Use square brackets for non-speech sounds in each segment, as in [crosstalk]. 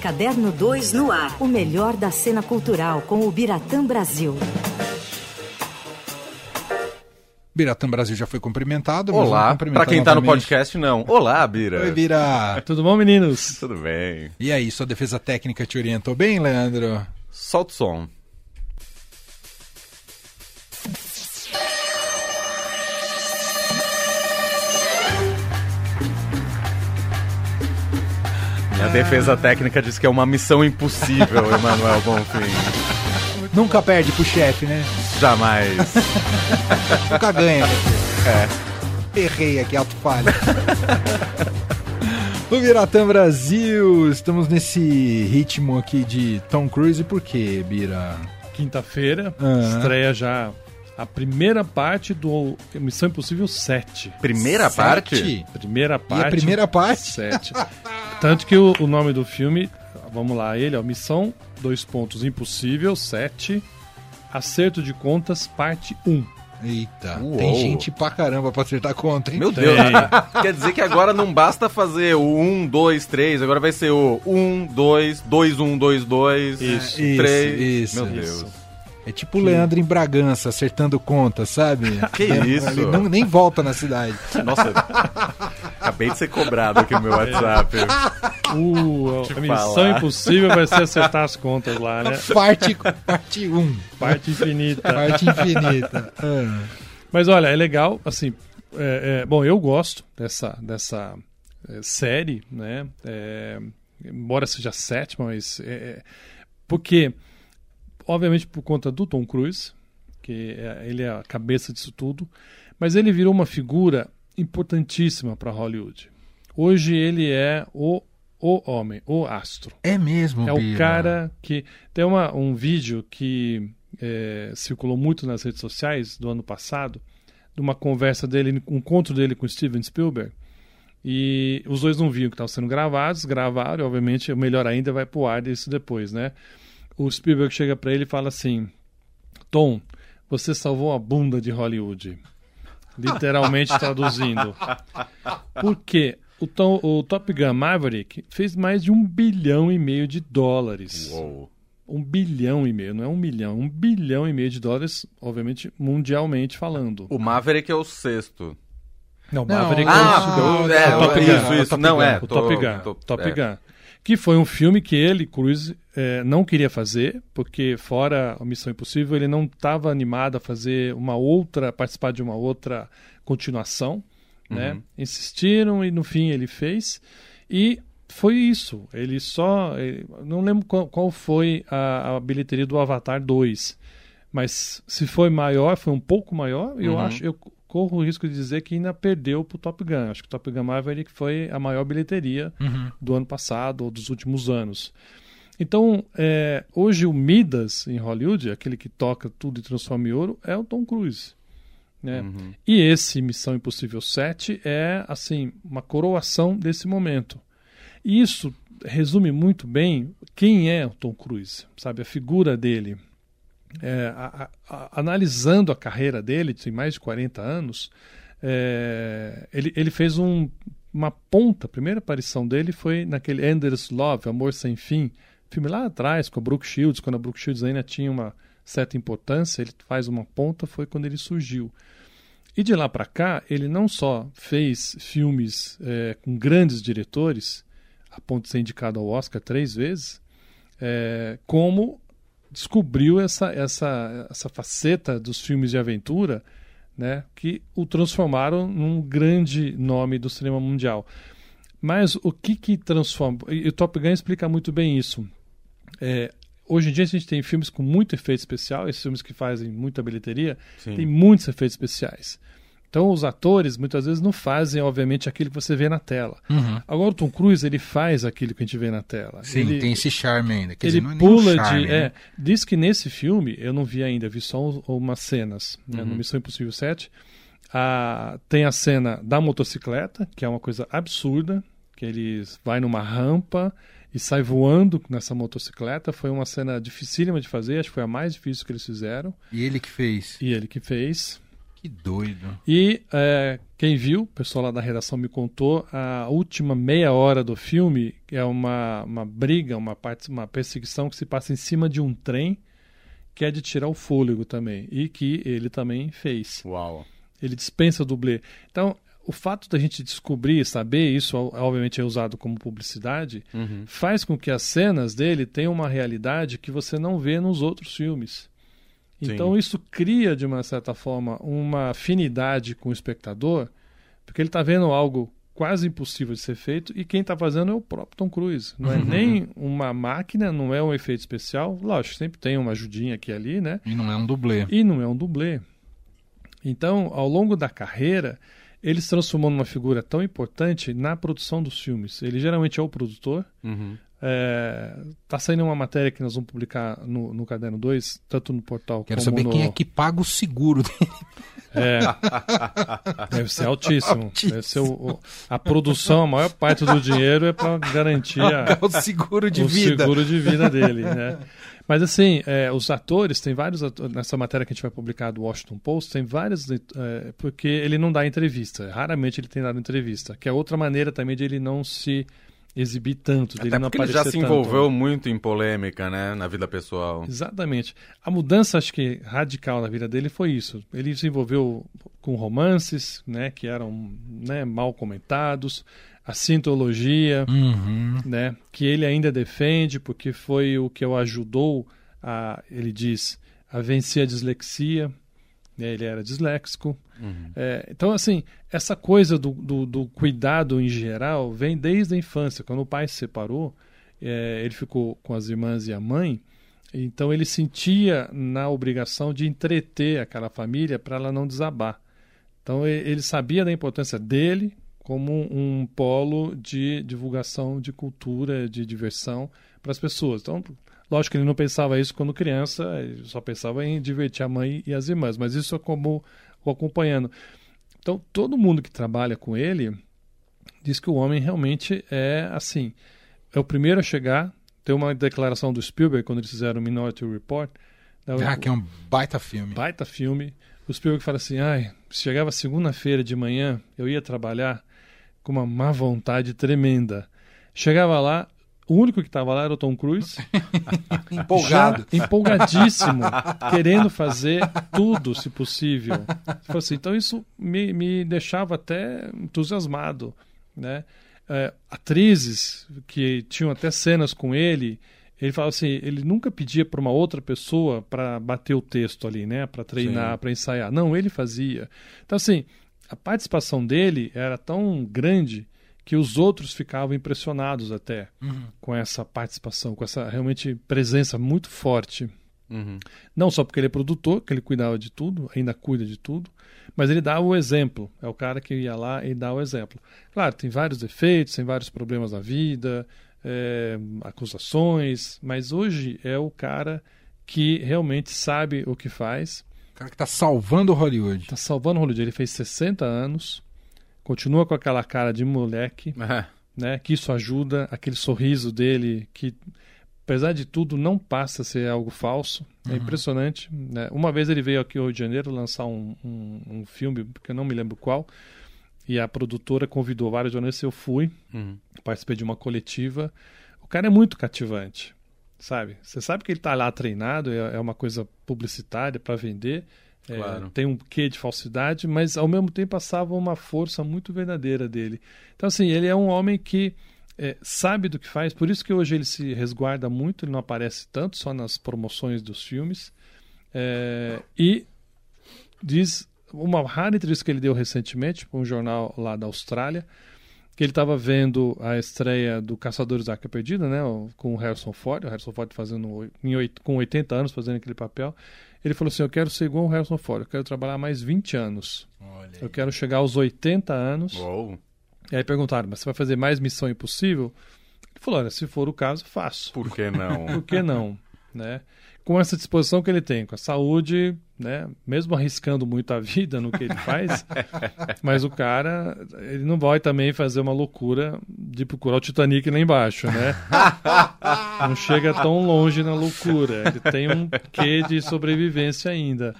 Caderno 2 no ar. O melhor da cena cultural com o Biratã Brasil. Biratã Brasil já foi cumprimentado. Olá, pra quem tá no podcast, não. Olá, Bira. Oi, Bira. Tudo bom, meninos? Tudo bem. E aí, sua defesa técnica te orientou bem, Leandro? Solta o som. Minha defesa técnica diz que é uma missão impossível, [laughs] Emanuel Bonfim. Nunca perde pro chefe, né? Jamais. [laughs] Nunca ganha. É. Errei aqui, alto falha. O [laughs] Biratã Brasil, estamos nesse ritmo aqui de Tom Cruise. Por quê, Bira? Quinta-feira, Ah. estreia já a primeira parte do Missão Impossível 7. Primeira parte? Primeira E parte. a primeira parte? 7. Tanto que o, o nome do filme, vamos lá, ele é o Missão, dois pontos, Impossível 7, Acerto de Contas, parte 1. Eita, Uou. tem gente pra caramba pra acertar conta, hein? Meu Deus. [laughs] Quer dizer que agora não basta fazer o 1, 2, 3, agora vai ser o 1, 2, 2, 1, 2, 2, Isso. 3. Isso, Meu isso. Deus. É tipo o Leandro em Bragança acertando conta, sabe? [laughs] Que isso? Ele não- nem volta na cidade. Nossa, acabei de ser cobrado aqui no meu WhatsApp. Uh, a Missão falar. Impossível vai ser acertar as contas lá, né? Parte, parte 1, Parte infinita. parte infinita. Ah. Mas olha, é legal, assim, é, é, bom, eu gosto dessa, dessa é, série, né? É, embora seja a sétima, mas é, é, porque, obviamente, por conta do Tom Cruise, que é- ele é a cabeça disso tudo, mas ele virou uma figura importantíssima para Hollywood. Hoje ele é o, o homem, o astro. É mesmo, É o Bira. cara que. Tem uma, um vídeo que é, circulou muito nas redes sociais do ano passado, de uma conversa dele, um encontro dele com Steven Spielberg. E os dois não viam que estavam sendo gravados, gravaram, e obviamente, melhor ainda vai pro ar isso depois, né? O Spielberg chega para ele e fala assim: Tom, você salvou a bunda de Hollywood. Literalmente [laughs] traduzindo. Por quê? O, Tom- o Top Gun Maverick fez mais de um bilhão e meio de dólares. Uou. Um bilhão e meio, não é um milhão, um bilhão e meio de dólares, obviamente, mundialmente falando. O Maverick é o sexto. Não, Não, Maverick Ah, é o- o- o é, Top o- Gun. isso, isso. Top Não, Gun. é. o tô- Top Gun. tô- Top é. Gun. Que foi um filme que ele, Cruise, eh, não queria fazer, porque fora a Missão Impossível, ele não estava animado a fazer uma outra, participar de uma outra continuação, né? Uhum. Insistiram e no fim ele fez. E foi isso. Ele só. eh, não lembro qual, qual foi a, a bilheteria do Avatar 2. Mas se foi maior, foi um pouco maior, eu Uhum. acho. Eu corro o risco de dizer que ainda perdeu pro Top Gun. Acho que o Top Gun Maverick foi a maior bilheteria Uhum. do ano passado ou dos últimos anos. Então, é, hoje o Midas em Hollywood, aquele que toca tudo e transforma em ouro, é o Tom Cruise. Né? Uhum. E esse Missão Impossível 7 é assim uma coroação desse momento. E isso resume muito bem quem é o Tom Cruise, sabe? A figura dele. É, a- a- analisando a carreira dele, tem mais de 40 anos, é, ele, ele fez um- uma ponta. A primeira aparição dele foi naquele Endless Love, Amor Sem Fim, filme lá atrás, com a Brooke Shields, quando a Brooke Shields ainda tinha uma certa importância, ele faz uma ponta, foi quando ele surgiu. E de lá para cá, ele não só fez filmes é, com grandes diretores, a ponto de ser indicado ao Oscar três vezes, é, como descobriu essa, essa, essa faceta dos filmes de aventura né, que o transformaram num grande nome do cinema mundial. Mas o que que transforma... E o Top Gun explica muito bem isso. É, hoje em dia a gente tem filmes com muito efeito especial, esses filmes que fazem muita bilheteria, Sim. tem muitos efeitos especiais. Então os atores muitas vezes não fazem, obviamente, aquilo que você vê na tela. Uhum. Agora o Tom Cruise ele faz aquilo que a gente vê na tela. Sim, ele, tem esse charme ainda. Quer ele dizer, não é nem um pula de. né? É, diz que nesse filme, eu não vi ainda, vi só um- umas cenas. né, Uhum. no Missão Impossível 7. Ah, tem a cena da motocicleta, que é uma coisa absurda, que ele vai numa rampa e sai voando nessa motocicleta. Foi uma cena dificílima de fazer, acho que foi a mais difícil que eles fizeram. E ele que fez. E ele que fez. Que doido. E é, quem viu, o pessoal lá da redação me contou, a última meia hora do filme é uma, uma briga, uma, parte, uma perseguição que se passa em cima de um trem que é de tirar o fôlego também. E que ele também fez. Uau. Ele dispensa dublê. Então, o fato da gente descobrir, saber, isso obviamente é usado como publicidade, Uhum. faz com que as cenas dele tenham uma realidade que você não vê nos outros filmes. Sim. Então isso cria, de uma certa forma, uma afinidade com o espectador, porque ele está vendo algo quase impossível de ser feito e quem está fazendo é o próprio Tom Cruise. Não é nem uma máquina, não é um efeito especial. Lógico, sempre tem uma ajudinha aqui e ali, né? E não é um dublê. E não é um dublê. Então, ao longo da carreira, ele se transformou numa figura tão importante na produção dos filmes. Ele geralmente é o produtor. Uhum. É, tá saindo uma matéria que nós vamos publicar no, no Caderno 2, tanto no portal Quero como saber no... quem é que paga o seguro dele. É, deve ser altíssimo. Altíssimo. Deve ser o, o- a produção, a maior parte do dinheiro é para garantir a, [laughs] o seguro de o vida. seguro de vida dele, né? Mas assim, é, os atores, tem vários atores, nessa matéria que a gente vai publicar do Washington Post, tem vários, é, porque ele não dá entrevista, raramente ele tem dado entrevista, que é outra maneira também de ele não se exibir tanto, dele Até não porque ele já aparecer se tanto. envolveu muito em polêmica, né? Na vida pessoal. Exatamente. A mudança, acho que radical na vida dele foi isso. Ele se envolveu com romances, né, que eram né, mal comentados, a sintologia, Uhum. né, que ele ainda defende porque foi o que o ajudou a, ele diz, a vencer a dislexia. Né, ele era disléxico. Uhum. É, então, assim, essa coisa do, do, do cuidado em geral vem desde a infância. Quando o pai se separou, é, ele ficou com as irmãs e a mãe, então ele sentia na obrigação de entreter aquela família para ela não desabar. Então ele sabia da importância dele como um polo de divulgação de cultura, de diversão para as pessoas. Então, lógico que ele não pensava isso quando criança, só pensava em divertir a mãe e as irmãs, mas isso é como o acompanhando. Então, todo mundo que trabalha com ele diz que o homem realmente é assim, é o primeiro a chegar. Tem uma declaração do Spielberg quando eles fizeram o Minority Report, né, Ah, que é um baita filme. baita filme. O Spielberg fala assim: ai, chegava segunda-feira de manhã, eu ia trabalhar com uma má vontade tremenda. Chegava lá, o único que estava lá era o Tom Cruise, [laughs] Empolgado. já empolgadíssimo, querendo fazer tudo, se possível. Assim, então isso me, me deixava até entusiasmado, né? É, atrizes que tinham até cenas com ele, ele falava assim, ele nunca pedia para uma outra pessoa para bater o texto ali, né? Para treinar, para ensaiar. Não, ele fazia. Então assim, a participação dele era tão grande que os outros ficavam impressionados até Uhum. com essa participação, com essa realmente presença muito forte. Uhum. Não só porque ele é produtor, que ele cuidava de tudo, ainda cuida de tudo, mas ele dá o exemplo. É o cara que ia lá e dá o exemplo. Claro, tem vários defeitos, tem vários problemas na vida, é, acusações, mas hoje é o cara que realmente sabe o que faz, O cara que tá salvando Hollywood. está salvando o Hollywood. Ele fez 60 anos, continua com aquela cara de moleque, [laughs] É. né? Que isso ajuda, aquele sorriso dele que apesar de tudo não passa a ser algo falso. É impressionante. Né? Uma vez ele veio aqui ao Rio de Janeiro lançar um, um, um filme, que eu não me lembro qual, e a produtora convidou vários jornalistas, eu fui, Uhum. participei de uma coletiva. O cara é muito cativante, sabe? Você sabe que ele está lá treinado, é, é uma coisa publicitária para vender. É, Claro. tem um quê de falsidade, mas ao mesmo tempo passava uma força muito verdadeira dele. Então, assim, ele é um homem que é, sabe do que faz, por isso que hoje ele se resguarda muito, ele não aparece tanto, só nas promoções dos filmes. É, e diz uma rara entrevista que ele deu recentemente para um jornal lá da Austrália, que ele estava vendo a estreia do Caçadores da Arca Perdida, né, com o Harrison Ford, o Harrison Ford fazendo em com 80 anos fazendo aquele papel. Ele falou assim: "Eu quero ser igual o Harrison Ford, eu quero trabalhar mais 20 anos. Eu quero chegar aos 80 anos". Uou. E aí perguntaram: "Mas você vai fazer mais Missão Impossível?" Ele falou: "Olha, se for o caso, faço. Por que não? [laughs] Por que não?" né? Com essa disposição que ele tem, com a saúde, né? Mesmo arriscando muito a vida no que ele faz, [laughs] mas o cara, ele não vai também fazer uma loucura de procurar o Titanic lá embaixo, né? [laughs] Não chega tão longe na loucura. Ele tem um quê de sobrevivência ainda.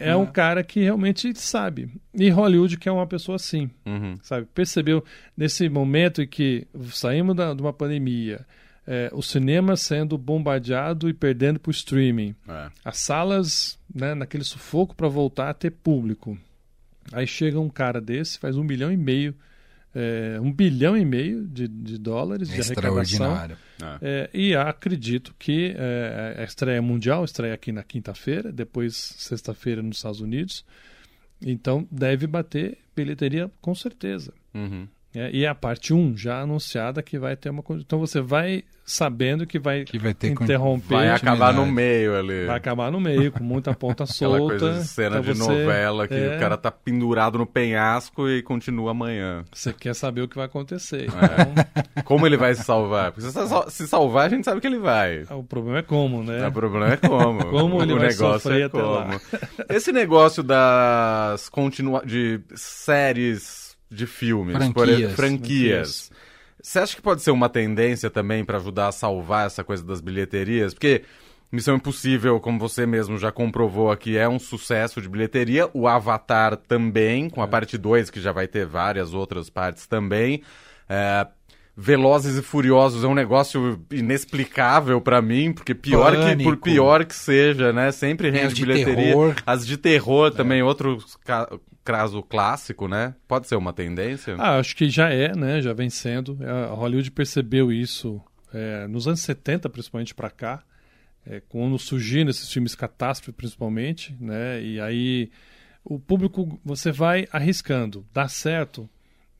é, é um cara que realmente sabe. E Hollywood que é uma pessoa assim, Uhum. sabe? Percebeu nesse momento em que saímos da, de uma pandemia, é, o cinema sendo bombardeado e perdendo para o streaming, É. as salas né, naquele sufoco para voltar a ter público. Aí chega um cara desse, faz um bilhão e meio, é, um bilhão e meio de, de dólares de arrecadação. É, e acredito que é, a estreia mundial, estreia aqui na quinta-feira, depois sexta-feira nos Estados Unidos. Então deve bater bilheteria com certeza. Uhum. É, e é a parte 1 já anunciada que vai ter uma. Então você vai sabendo que vai, Que vai ter interromper, Vai acabar no meio ali. vai acabar no meio, com muita ponta [laughs] solta. coisa de cena Então de você- novela que é, o cara tá pendurado no penhasco e continua amanhã. Você quer saber o que vai acontecer. É. Então, [laughs] Como ele vai se salvar? Porque se sal- se salvar, a gente sabe que ele vai. o problema é como, né? O problema é como. [laughs] Como ele o vai negócio sofrer é até lá. como. Esse negócio das continua de séries de filmes, por Franquias. exemplo, franquias. Você acha que pode ser uma tendência também para ajudar a salvar essa coisa das bilheterias? Porque Missão Impossível, como você mesmo já comprovou aqui, é um sucesso de bilheteria. O Avatar também, com a parte 2, que já vai ter várias outras partes também. É, Velozes e Furiosos é um negócio inexplicável pra mim, porque pior que, por pior que seja, né? Sempre rende as de bilheteria. terror. As de terror também, outro ca- caso clássico, né? Pode ser uma tendência? Ah, acho que já é, né? Já vem sendo. A Hollywood percebeu isso é, nos anos 70, principalmente para cá, é, quando surgiram esses filmes catástrofe, principalmente, né? E aí o público você vai arriscando, dá certo,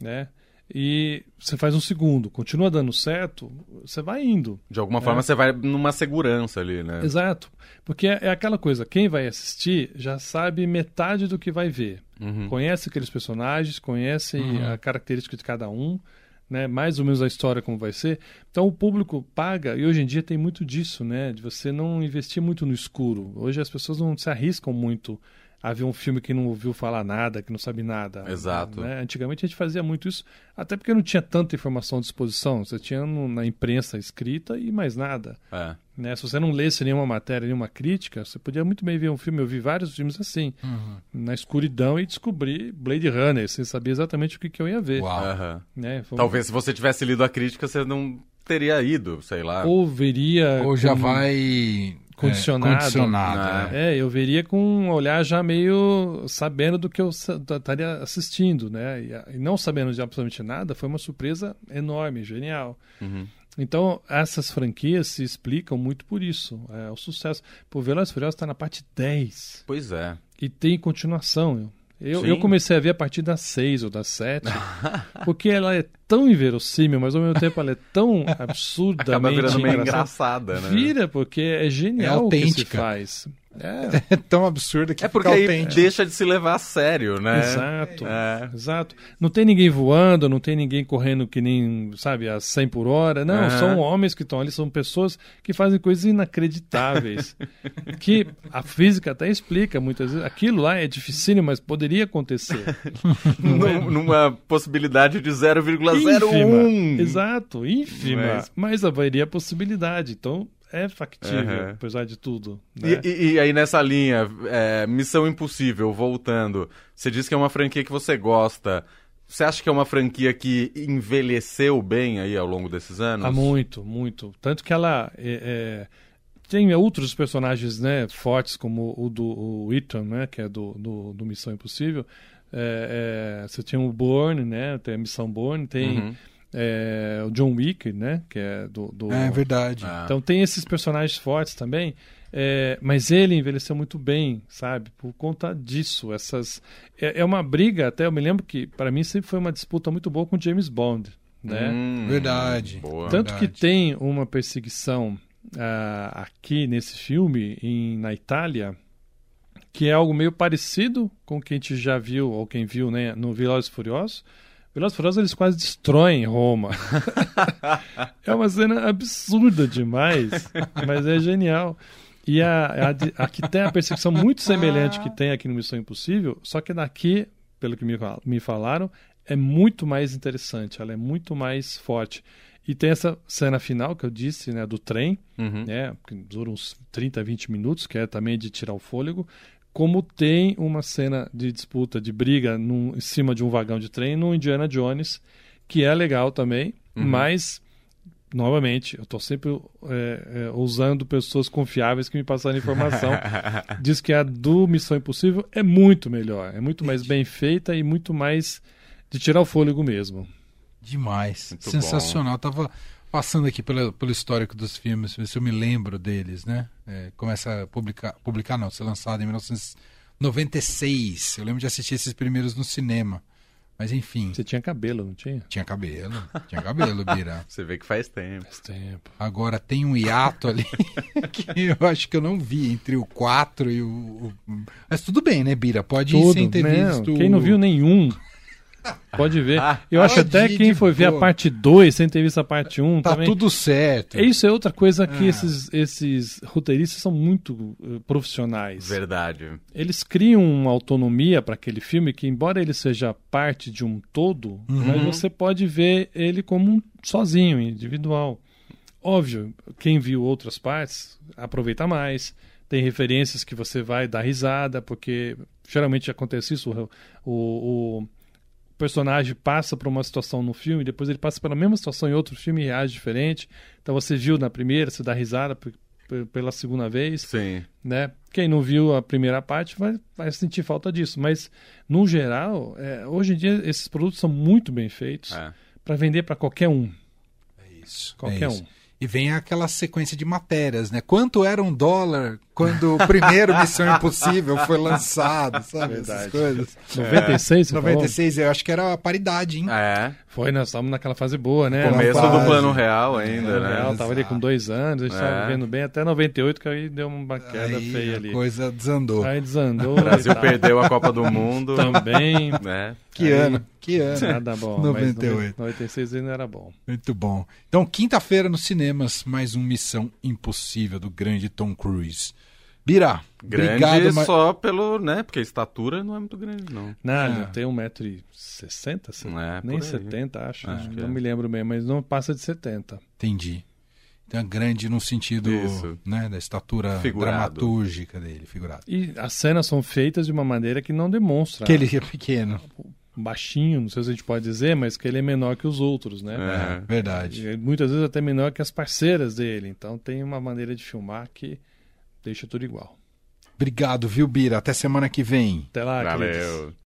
né? E você faz um segundo, continua dando certo, você vai indo. De alguma forma você vai numa segurança ali, né? Exato. Porque é, é aquela coisa, quem vai assistir já sabe metade do que vai ver. Uhum. Conhece aqueles personagens, conhece a característica de cada um, né? mais ou menos a história como vai ser. Então o público paga, e hoje em dia tem muito disso, né? De você não investir muito no escuro. Hoje as pessoas não se arriscam muito a ver um filme que não ouviu falar nada, que não sabe nada. Exato. né? Antigamente a gente fazia muito isso, até porque não tinha tanta informação à disposição. Você tinha no- na imprensa escrita e mais nada. É. Né? Se você não lesse nenhuma matéria, nenhuma crítica, você podia muito bem ver um filme. Eu vi vários filmes assim, na escuridão e descobri Blade Runner, sem saber exatamente o que, que eu ia ver. Uau. Né? Foi Talvez se você tivesse lido a crítica, você não teria ido, sei lá. Ou veria. Ou já com- vai Condicionado. é, condicionado, Ah. é. É, eu veria com um olhar já meio sabendo do que eu estaria assistindo, né? E, e não sabendo de absolutamente nada, foi uma surpresa enorme, genial. Uhum. Então, essas franquias se explicam muito por isso. É o sucesso. Pô, Velozes e Furiosos está na parte 10. Pois é. E tem continuação. Eu, eu comecei a ver a partir das 6 ou das 7, [laughs] porque ela é tão inverossímil, mas ao mesmo tempo ela é tão absurdamente [laughs] Acaba virando meio engraçada. engraçada, né? Vira, porque é genial É o que se faz. É, É [laughs] tão absurdo que É porque fica aí autêntico. deixa de se levar a sério, né? exato. É. Exato. Não tem ninguém voando, não tem ninguém correndo que nem, sabe, a 100 por hora. Não, Aham. são homens que estão ali, são pessoas que fazem coisas inacreditáveis. [laughs] que a física até explica muitas vezes. Aquilo lá é dificílimo, mas poderia acontecer. [laughs] Num- numa possibilidade de ínfima. 0,01. Exato, ínfima. Mas- Mas, haveria possibilidade. Então é factível, Aham. apesar de tudo. E, né? e- e aí nessa linha, é, Missão Impossível, voltando, você disse que é uma franquia que você gosta. Você acha que é uma franquia que envelheceu bem aí ao longo desses anos? Há muito, muito. Tanto que ela é, é, tem outros personagens né, fortes, como o do o Ethan, né, que é do, do, do Missão Impossível. É, é, você tem o Bourne, né, tem a Missão Bourne, tem Uhum. É, o John Wick, né, que é do... do É verdade. Ah. Então tem esses personagens fortes também, é, mas ele envelheceu muito bem, sabe? Por conta disso. Essas é, é uma briga, até eu me lembro que para mim sempre foi uma disputa muito boa com James Bond, né? Hum, Verdade. Boa. Tanto que verdade. tem uma perseguição ah, aqui nesse filme em, na Itália que é algo meio parecido com o que a gente já viu ou quem viu né, no Velozes e Furiosos. Velozes e Furiosos eles quase destroem Roma. [laughs] é uma cena absurda demais, mas é genial. E a, a, aqui tem a perseguição muito semelhante que tem aqui no Missão Impossível, só que daqui, pelo que me, me falaram, é muito mais interessante, ela é muito mais forte. E tem essa cena final que eu disse, né, do trem, Uhum. né, que dura uns 30, 20 minutos, que é também de tirar o fôlego, como tem uma cena de disputa, de briga num, em cima de um vagão de trem no Indiana Jones, que é legal também, Uhum. mas, novamente, eu estou sempre é, é, usando pessoas confiáveis que me passaram informação. [laughs] Diz que a do Missão Impossível é muito melhor, é muito mais bem feita e muito mais de tirar o fôlego mesmo. Demais. Muito Sensacional. Eu tava passando aqui pela, pelo histórico dos filmes, se eu me lembro deles, né? É, começa a publicar, publicar não, ser lançado em 1996. Eu lembro de assistir esses primeiros no cinema. Mas enfim, Você tinha cabelo, não tinha? tinha cabelo, tinha cabelo, Bira. [laughs] Você vê que faz tempo. Faz tempo. Agora tem um hiato ali [laughs] que eu acho que eu não vi entre o 4 e o. Mas tudo bem, né, Bira? Pode ir Tudo, sem ter né? visto. Quem não viu nenhum, pode ver. Eu acho até quem foi ver a parte 2 sem ter visto a parte 1 Tá também. tudo certo. Isso é outra coisa que Ah. esses, esses roteiristas são muito eh, profissionais. Verdade. Eles criam uma autonomia para aquele filme que, embora ele seja parte de um todo, Uhum. mas você pode ver ele como um sozinho, individual. Óbvio, quem viu outras partes aproveita mais. Tem referências que você vai dar risada, porque geralmente acontece isso. O, o personagem passa por uma situação no filme, depois ele passa pela mesma situação em outro filme e reage diferente. Então você viu na primeira, você dá risada pela segunda vez Sim. né? Quem não viu a primeira parte vai, vai sentir falta disso. Mas, no geral, é, hoje em dia esses produtos são muito bem feitos É. para vender para qualquer um. Isso, Qualquer é isso. um. E vem aquela sequência de matérias, né? Quanto era um dólar quando o primeiro Missão [laughs] Impossível foi lançado, sabe? Essas Verdade. coisas. 96, você 96, eu acho que era a paridade, hein? É. falou? Foi, nós estávamos naquela fase boa, né? Começo fase. do plano real ainda, Plano né? real, tava ali com dois anos, a gente estava É. vivendo bem até 98, que aí deu uma queda Aí feia a ali. coisa desandou. Aí desandou. O [laughs] Brasil perdeu a Copa do Mundo. Também. [laughs] Né? Que Aí- ano, que ano. Nada bom. 98. Mas 96 ainda era bom. Muito bom. Então, quinta-feira nos cinemas, mais um Missão Impossível do grande Tom Cruise. Bira, Grande obrigado. ma- só pelo, né? Porque a estatura não é muito grande, não. Não, É. ele tem 1,60m, assim, É, nem por aí. 70, acho. Acho que não é. me lembro bem, mas não passa de 70. Entendi. Então, é grande no sentido Isso. né, da estatura Figurado. dramatúrgica dele, figurado. E as cenas são feitas de uma maneira que não demonstra Que ele é pequeno. baixinho, não sei se a gente pode dizer, mas que ele é menor que os outros, né? É. Verdade. E muitas vezes até menor que as parceiras dele. Então tem uma maneira de filmar que deixa tudo igual. Obrigado, viu, Bira? Até semana que vem. Até lá, queridos. Valeu.